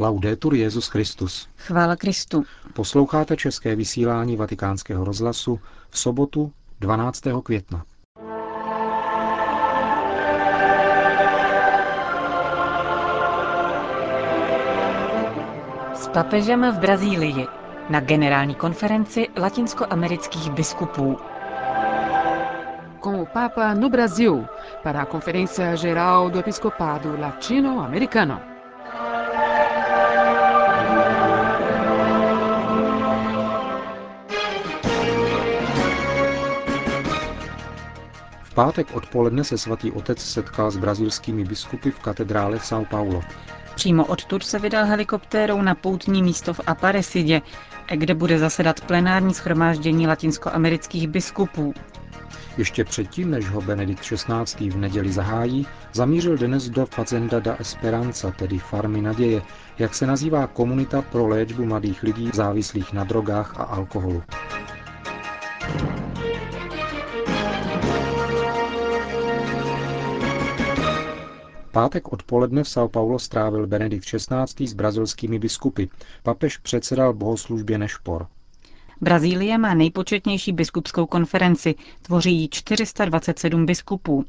Laudetur Jezus Christus. Chvála Kristu. Posloucháte české vysílání Vatikánského rozhlasu v sobotu 12. května. S papežem v Brazílii na generální konferenci latinskoamerických biskupů. Com o Papa no Brasil, para a Conferência Geral do Episcopado Latino-Americano. Pátek odpoledne se svatý otec setkal s brazilskými biskupy v katedrále São Paulo. Přímo odtud se vydal helikoptérou na poutní místo v Aparecidě, kde bude zasedat plenární schromáždění latinskoamerických biskupů. Ještě předtím, než ho Benedikt XVI. v neděli zahájí, zamířil dnes do Fazenda da Esperanza, tedy Farmy naděje, jak se nazývá komunita pro léčbu mladých lidí závislých na drogách a alkoholu. Pátek odpoledne v São Paulo strávil Benedikt XVI. s brazilskými biskupy. Papež předsedal bohoslužbě Nešpor. Brazílie má nejpočetnější biskupskou konferenci, tvoří ji 427 biskupů.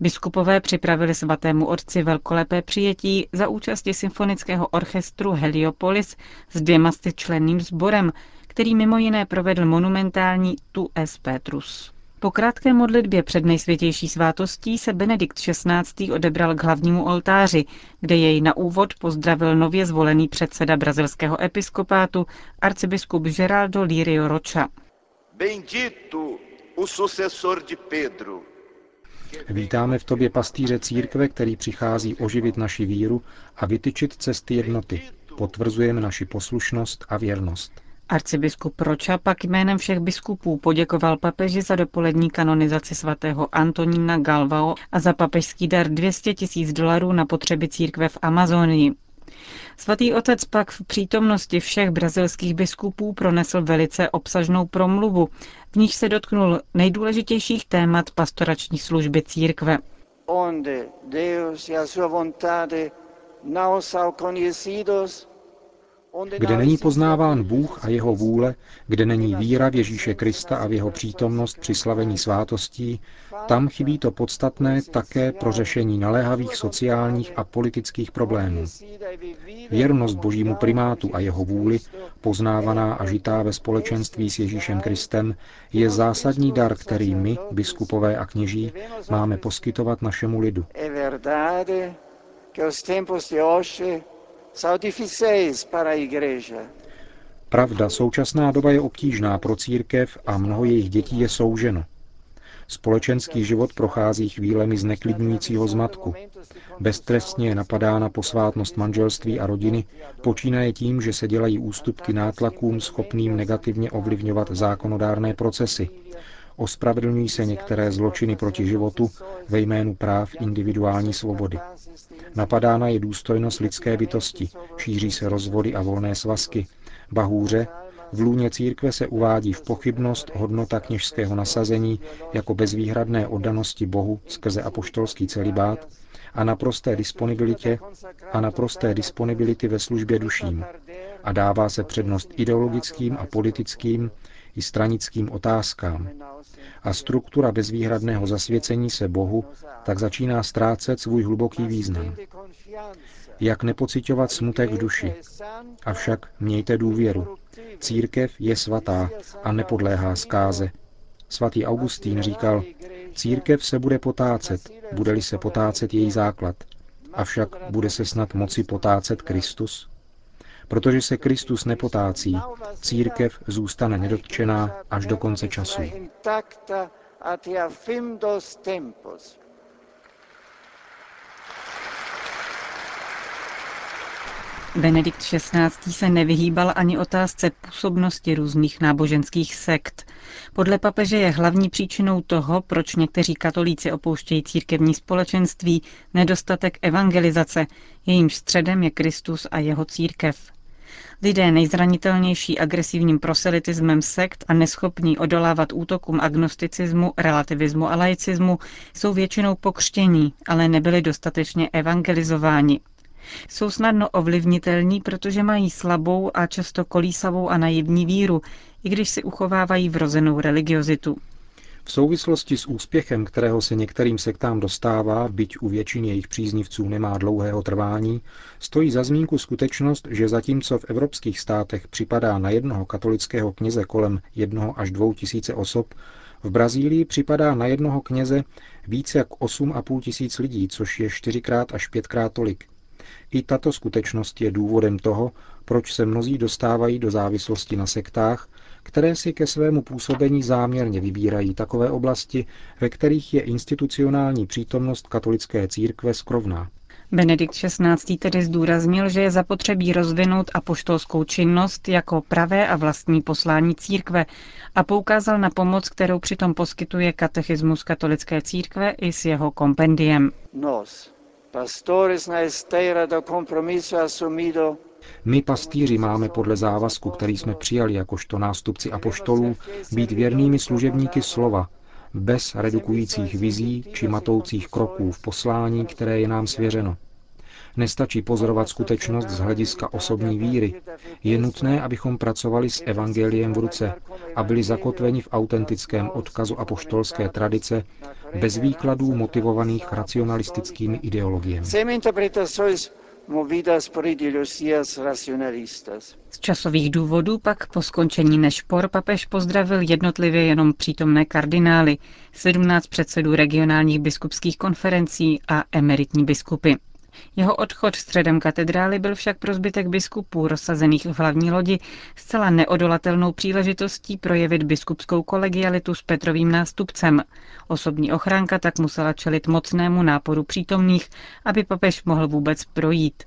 Biskupové připravili svatému otci velkolepé přijetí za účasti symfonického orchestru Heliopolis s dvěma členným sborem, který mimo jiné provedl monumentální Tu es Petrus. Po krátké modlitbě před nejsvětější svátostí se Benedikt XVI. odebral k hlavnímu oltáři, kde jej na úvod pozdravil nově zvolený předseda brazilského episkopátu arcibiskup Geraldo Lírio Rocha. Bendito o sucessor de Pedro. Vítáme v tobě pastýře církve, který přichází oživit naši víru a vytyčit cesty jednoty. Potvrzujeme naši poslušnost a věrnost. Arcibiskup Proča pak jménem všech biskupů poděkoval papeži za dopolední kanonizaci svatého Antonína Galvao a za papežský dar 200 tisíc dolarů na potřeby církve v Amazonii. Svatý otec pak v přítomnosti všech brazilských biskupů pronesl velice obsažnou promluvu, v níž se dotknul nejdůležitějších témat pastorační služby církve. Onde Deus e a sua vontade não são conhecidos, kde není poznáván Bůh a jeho vůle, kde není víra v Ježíše Krista a v jeho přítomnost při slavení svátostí, tam chybí to podstatné také pro řešení naléhavých sociálních a politických problémů. Věrnost božímu primátu a jeho vůli, poznávaná a žitá ve společenství s Ježíšem Kristem, je zásadní dar, který my, biskupové a kněží, máme poskytovat našemu lidu. Pravda, současná doba je obtížná pro církev a mnoho jejich dětí je souženo. Společenský život prochází chvílemi zneklidňujícího zmatku. Beztrestně je napadána posvátnost manželství a rodiny, počínaje tím, že se dělají ústupky nátlakům schopným negativně ovlivňovat zákonodárné procesy. Ospravedlňují se některé zločiny proti životu ve jménu práv individuální svobody. Napadána je důstojnost lidské bytosti, šíří se rozvody a volné svazky. Bahůře, v lůně církve se uvádí v pochybnost hodnota kněžského nasazení jako bezvýhradné oddanosti Bohu skrze apoštolský celibát a naprosté disponibilitě a naprosté disponibility ve službě duším. A dává se přednost ideologickým a politickým i stranickým otázkám. A struktura bezvýhradného zasvěcení se Bohu tak začíná ztrácet svůj hluboký význam. Jak nepocitovat smutek v duši? Avšak mějte důvěru. Církev je svatá a nepodléhá zkáze. Svatý Augustín říkal, církev se bude potácet, bude-li se potácet její základ. Avšak bude se snad moci potácet Kristus? Protože se Kristus nepotácí, církev zůstane nedotčená až do konce času. Benedikt XVI. se nevyhýbal ani otázce působnosti různých náboženských sekt. Podle papeže je hlavní příčinou toho, proč někteří katolíci opouštějí církevní společenství, nedostatek evangelizace, jejímž středem je Kristus a jeho církev. Lidé nejzranitelnější agresivním proselitismem sekt a neschopní odolávat útokům agnosticismu, relativismu a laicismu jsou většinou pokřtění, ale nebyli dostatečně evangelizováni. Jsou snadno ovlivnitelní, protože mají slabou a často kolísavou a naivní víru, i když si uchovávají vrozenou religiozitu. V souvislosti s úspěchem, kterého se některým sektám dostává, byť u většiny jejich příznivců nemá dlouhého trvání, stojí za zmínku skutečnost, že zatímco v evropských státech připadá na jednoho katolického kněze kolem jednoho až dvou tisíce osob, v Brazílii připadá na jednoho kněze více jak 8,5 tisíc lidí, což je čtyřikrát až pětkrát tolik. I tato skutečnost je důvodem toho, proč se mnozí dostávají do závislosti na sektách, které si ke svému působení záměrně vybírají takové oblasti, ve kterých je institucionální přítomnost katolické církve skrovná. Benedikt XVI. tedy zdůraznil, že je zapotřebí rozvinout apoštolskou činnost jako pravé a vlastní poslání církve a poukázal na pomoc, kterou přitom poskytuje katechismus katolické církve i s jeho kompendiem. Nos, pastores na esteira do compromiso asumido my pastýři máme podle závazku, který jsme přijali jakožto nástupci apoštolů, být věrnými služebníky slova, bez redukujících vizí či matoucích kroků v poslání, které je nám svěřeno. Nestačí pozorovat skutečnost z hlediska osobní víry. Je nutné, abychom pracovali s evangeliem v ruce a byli zakotveni v autentickém odkazu apoštolské tradice bez výkladů motivovaných racionalistickými ideologiemi Z časových důvodů pak po skončení nešpor papež pozdravil jednotlivě jenom přítomné kardinály, 17 předsedů regionálních biskupských konferencí a emeritní biskupy. Jeho odchod středem katedrály byl však pro zbytek biskupů rozsazených v hlavní lodi zcela neodolatelnou příležitostí projevit biskupskou kolegialitu s Petrovým nástupcem. Osobní ochránka tak musela čelit mocnému náporu přítomných, aby papež mohl vůbec projít.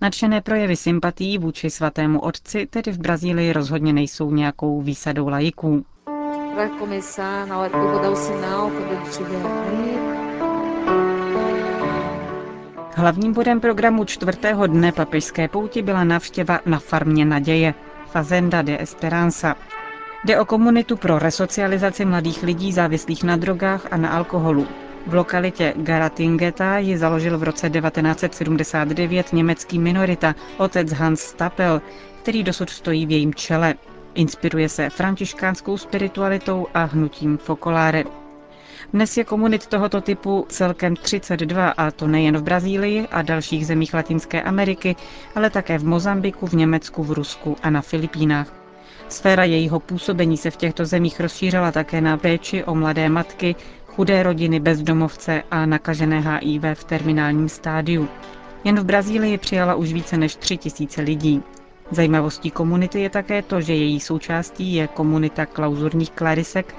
Nadšené projevy sympatií vůči svatému otci tedy v Brazílii rozhodně nejsou nějakou výsadou lajiků. Vai começar na hora que eu vou dar o sinal quando estiver Hlavním bodem programu čtvrtého dne papežské pouti byla návštěva na farmě Naděje, Fazenda de Esperanza. Jde o komunitu pro resocializaci mladých lidí závislých na drogách a na alkoholu. V lokalitě Garatingeta ji založil v roce 1979 německý minorita, otec Hans Stapel, který dosud stojí v jejím čele. Inspiruje se františkánskou spiritualitou a hnutím Focolare. Dnes je komunit tohoto typu celkem 32 a to nejen v Brazílii a dalších zemích Latinské Ameriky, ale také v Mozambiku, v Německu, v Rusku a na Filipínách. Sféra jejího působení se v těchto zemích rozšířila také na péči o mladé matky, chudé rodiny, bezdomovce a nakažené HIV v terminálním stádiu. Jen v Brazílii přijala už více než 3 tisíce lidí. Zajímavostí komunity je také to, že její součástí je komunita klauzurních klarisek,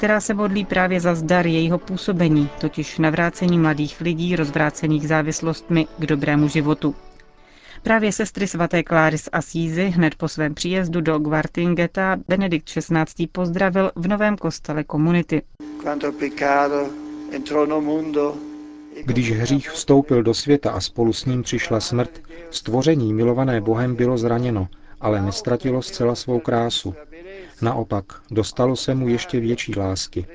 která se modlí právě za zdar jejího působení, totiž navrácení mladých lidí rozvrácených závislostmi k dobrému životu. Právě sestry svaté Kláry z Asízy hned po svém příjezdu do Guartingeta Benedikt XVI. pozdravil v novém kostele komunity. Když hřích vstoupil do světa a spolu s ním přišla smrt, stvoření milované Bohem bylo zraněno, ale nestratilo zcela svou krásu. Naopak, dostalo se mu ještě větší lásky.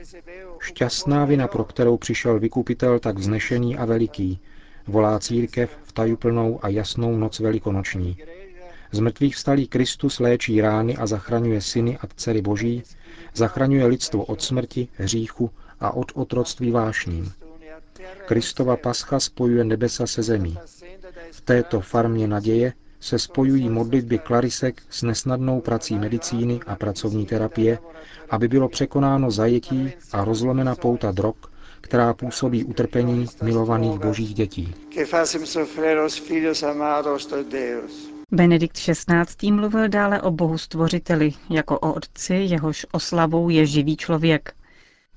Šťastná vina, pro kterou přišel vykupitel tak vznešený a veliký, volá církev v tajuplnou a jasnou noc velikonoční. Z mrtvých vstalý Kristus léčí rány a zachraňuje syny a dcery boží, zachraňuje lidstvo od smrti, hříchu a od otroctví vášním. Kristova pascha spojuje nebesa se zemí. V této farmě naděje se spojují modlitby klarisek s nesnadnou prací medicíny a pracovní terapie, aby bylo překonáno zajetí a rozlomena pouta drog, která působí utrpení milovaných božích dětí. Benedikt XVI. mluvil dále o Bohu stvořiteli, jako o otci, jehož oslavou je živý člověk.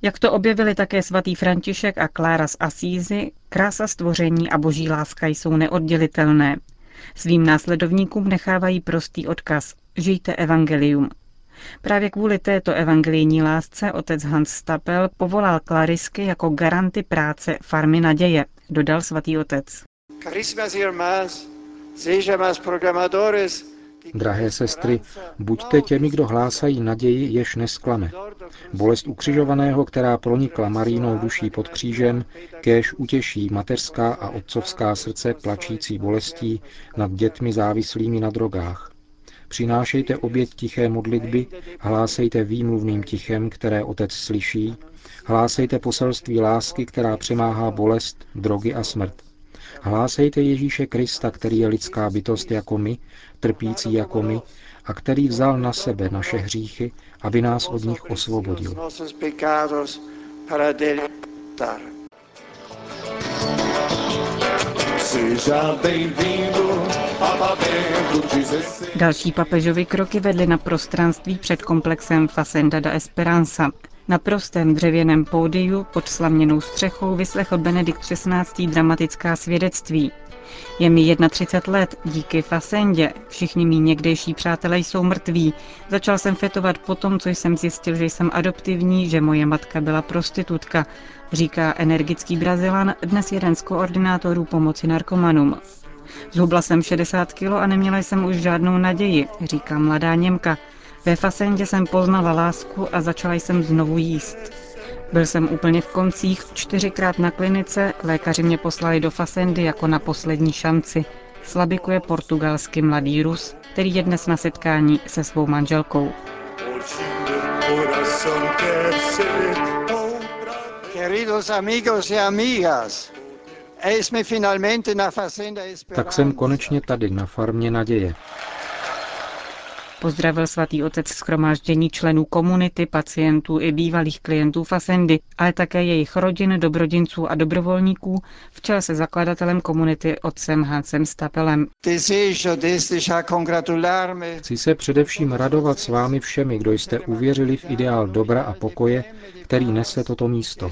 Jak to objevili také svatý František a Klára z Asízy, krása stvoření a boží láska jsou neoddělitelné. Svým následovníkům nechávají prostý odkaz. Žijte evangelium. Právě kvůli této evangelijní lásce otec Hans Stapel povolal klarisky jako garanty práce Farmy naděje, dodal svatý otec. Drahé sestry, buďte těmi, kdo hlásají naději, jež nesklame. Bolest ukřižovaného, která pronikla Marínou duší pod křížem, kéž utěší mateřská a otcovská srdce plačící bolestí nad dětmi závislými na drogách. Přinášejte oběť tiché modlitby, hlásejte výmluvným tichem, které otec slyší, hlásejte poselství lásky, která přemáhá bolest, drogy a smrt. Hlásejte Ježíše Krista, který je lidská bytost jako my, trpící jako my, a který vzal na sebe naše hříchy, aby nás od nich osvobodil. Další papežovi kroky vedly na prostranství před komplexem Facenda da Esperanza. Na prostém dřevěném pódiu pod slaměnou střechou vyslechl Benedikt XVI. dramatická svědectví. Je mi 31 let, díky Fasendě. Všichni mý někdejší přátelé jsou mrtví. Začal jsem fetovat po tom, co jsem zjistil, že jsem adoptivní, že moje matka byla prostitutka, říká energický Brazilan, dnes jeden z koordinátorů pomoci narkomanům. Zhubla jsem 60 kilo a neměla jsem už žádnou naději, říká mladá Němka. Ve Fasendě jsem poznala lásku a začala jsem znovu jíst. Byl jsem úplně v koncích, čtyřikrát na klinice, lékaři mě poslali do Fasendy jako na poslední šanci. Slabikuje portugalský mladý Rus, který je dnes na setkání se svou manželkou. Tak jsem konečně tady, na farmě naděje. Pozdravil svatý otec schromáždění členů komunity, pacientů i bývalých klientů Fasendy, ale také jejich rodin, dobrodinců a dobrovolníků, v čele se zakladatelem komunity otcem Hansem Stapelem. Chci se především radovat s vámi všemi, kdo jste uvěřili v ideál dobra a pokoje, který nese toto místo.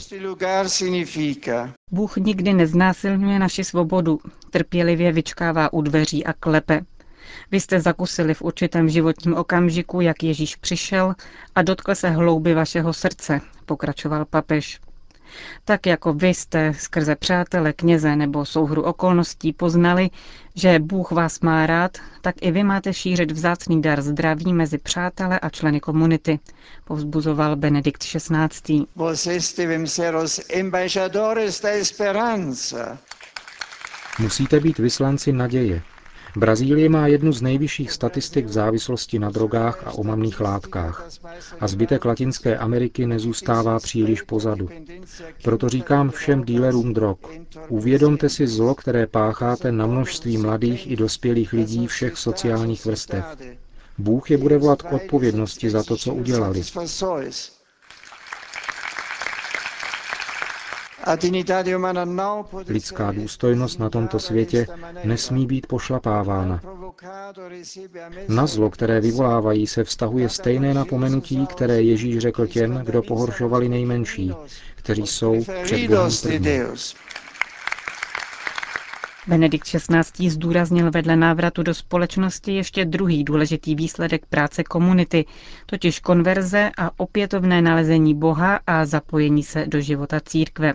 Bůh nikdy neznásilňuje naši svobodu, trpělivě vyčkává u dveří a klepe. Vy jste zakusili v určitém životním okamžiku, jak Ježíš přišel a dotkl se hlouby vašeho srdce, pokračoval papež. Tak jako vy jste skrze přátele, kněze nebo souhru okolností poznali, že Bůh vás má rád, tak i vy máte šířit vzácný dar zdraví mezi přátele a členy komunity, povzbuzoval Benedikt XVI. Musíte být vyslanci naděje, Brazílie má jednu z nejvyšších statistik v závislosti na drogách a omamných látkách. A zbytek Latinské Ameriky nezůstává příliš pozadu. Proto říkám všem dílerům drog, uvědomte si zlo, které pácháte na množství mladých i dospělých lidí všech sociálních vrstev. Bůh je bude volat k odpovědnosti za to, co udělali. Lidská důstojnost na tomto světě nesmí být pošlapávána. Na zlo, které vyvolávají, se vztahuje stejné napomenutí, které Ježíš řekl těm, kdo pohoršovali nejmenší, kteří jsou před Bohem Benedikt XVI. zdůraznil vedle návratu do společnosti ještě druhý důležitý výsledek práce komunity, totiž konverze a opětovné nalezení Boha a zapojení se do života církve.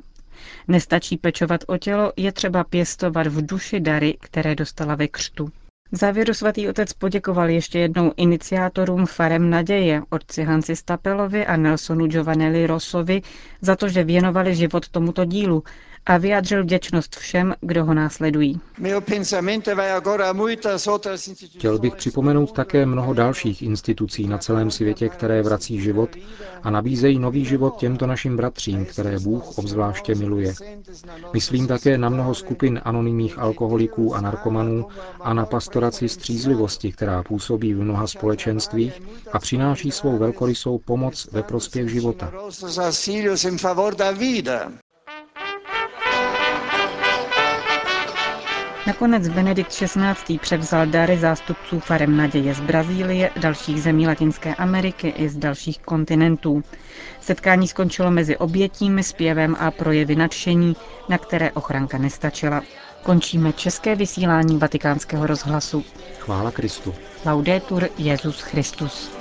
Nestačí pečovat o tělo, je třeba pěstovat v duši dary, které dostala ve křtu. V závěru svatý otec poděkoval ještě jednou iniciátorům Farem naděje, otci Hansi Stapelovi a Nelsonu Giovanelli Rossovi, za to, že věnovali život tomuto dílu a vyjádřil vděčnost všem, kdo ho následují. Chtěl bych připomenout také mnoho dalších institucí na celém světě, které vrací život a nabízejí nový život těmto našim bratřím, které Bůh obzvláště miluje. Myslím také na mnoho skupin anonymních alkoholiků a narkomanů a na pastoraci střízlivosti, která působí v mnoha společenstvích a přináší svou velkorysou pomoc ve prospěch života. Nakonec Benedikt XVI. převzal dary zástupců farem naděje z Brazílie, dalších zemí Latinské Ameriky i z dalších kontinentů. Setkání skončilo mezi obětími, zpěvem a projevy nadšení, na které ochranka nestačila. Končíme české vysílání vatikánského rozhlasu. Chvála Kristu. Laudetur Jezus Christus.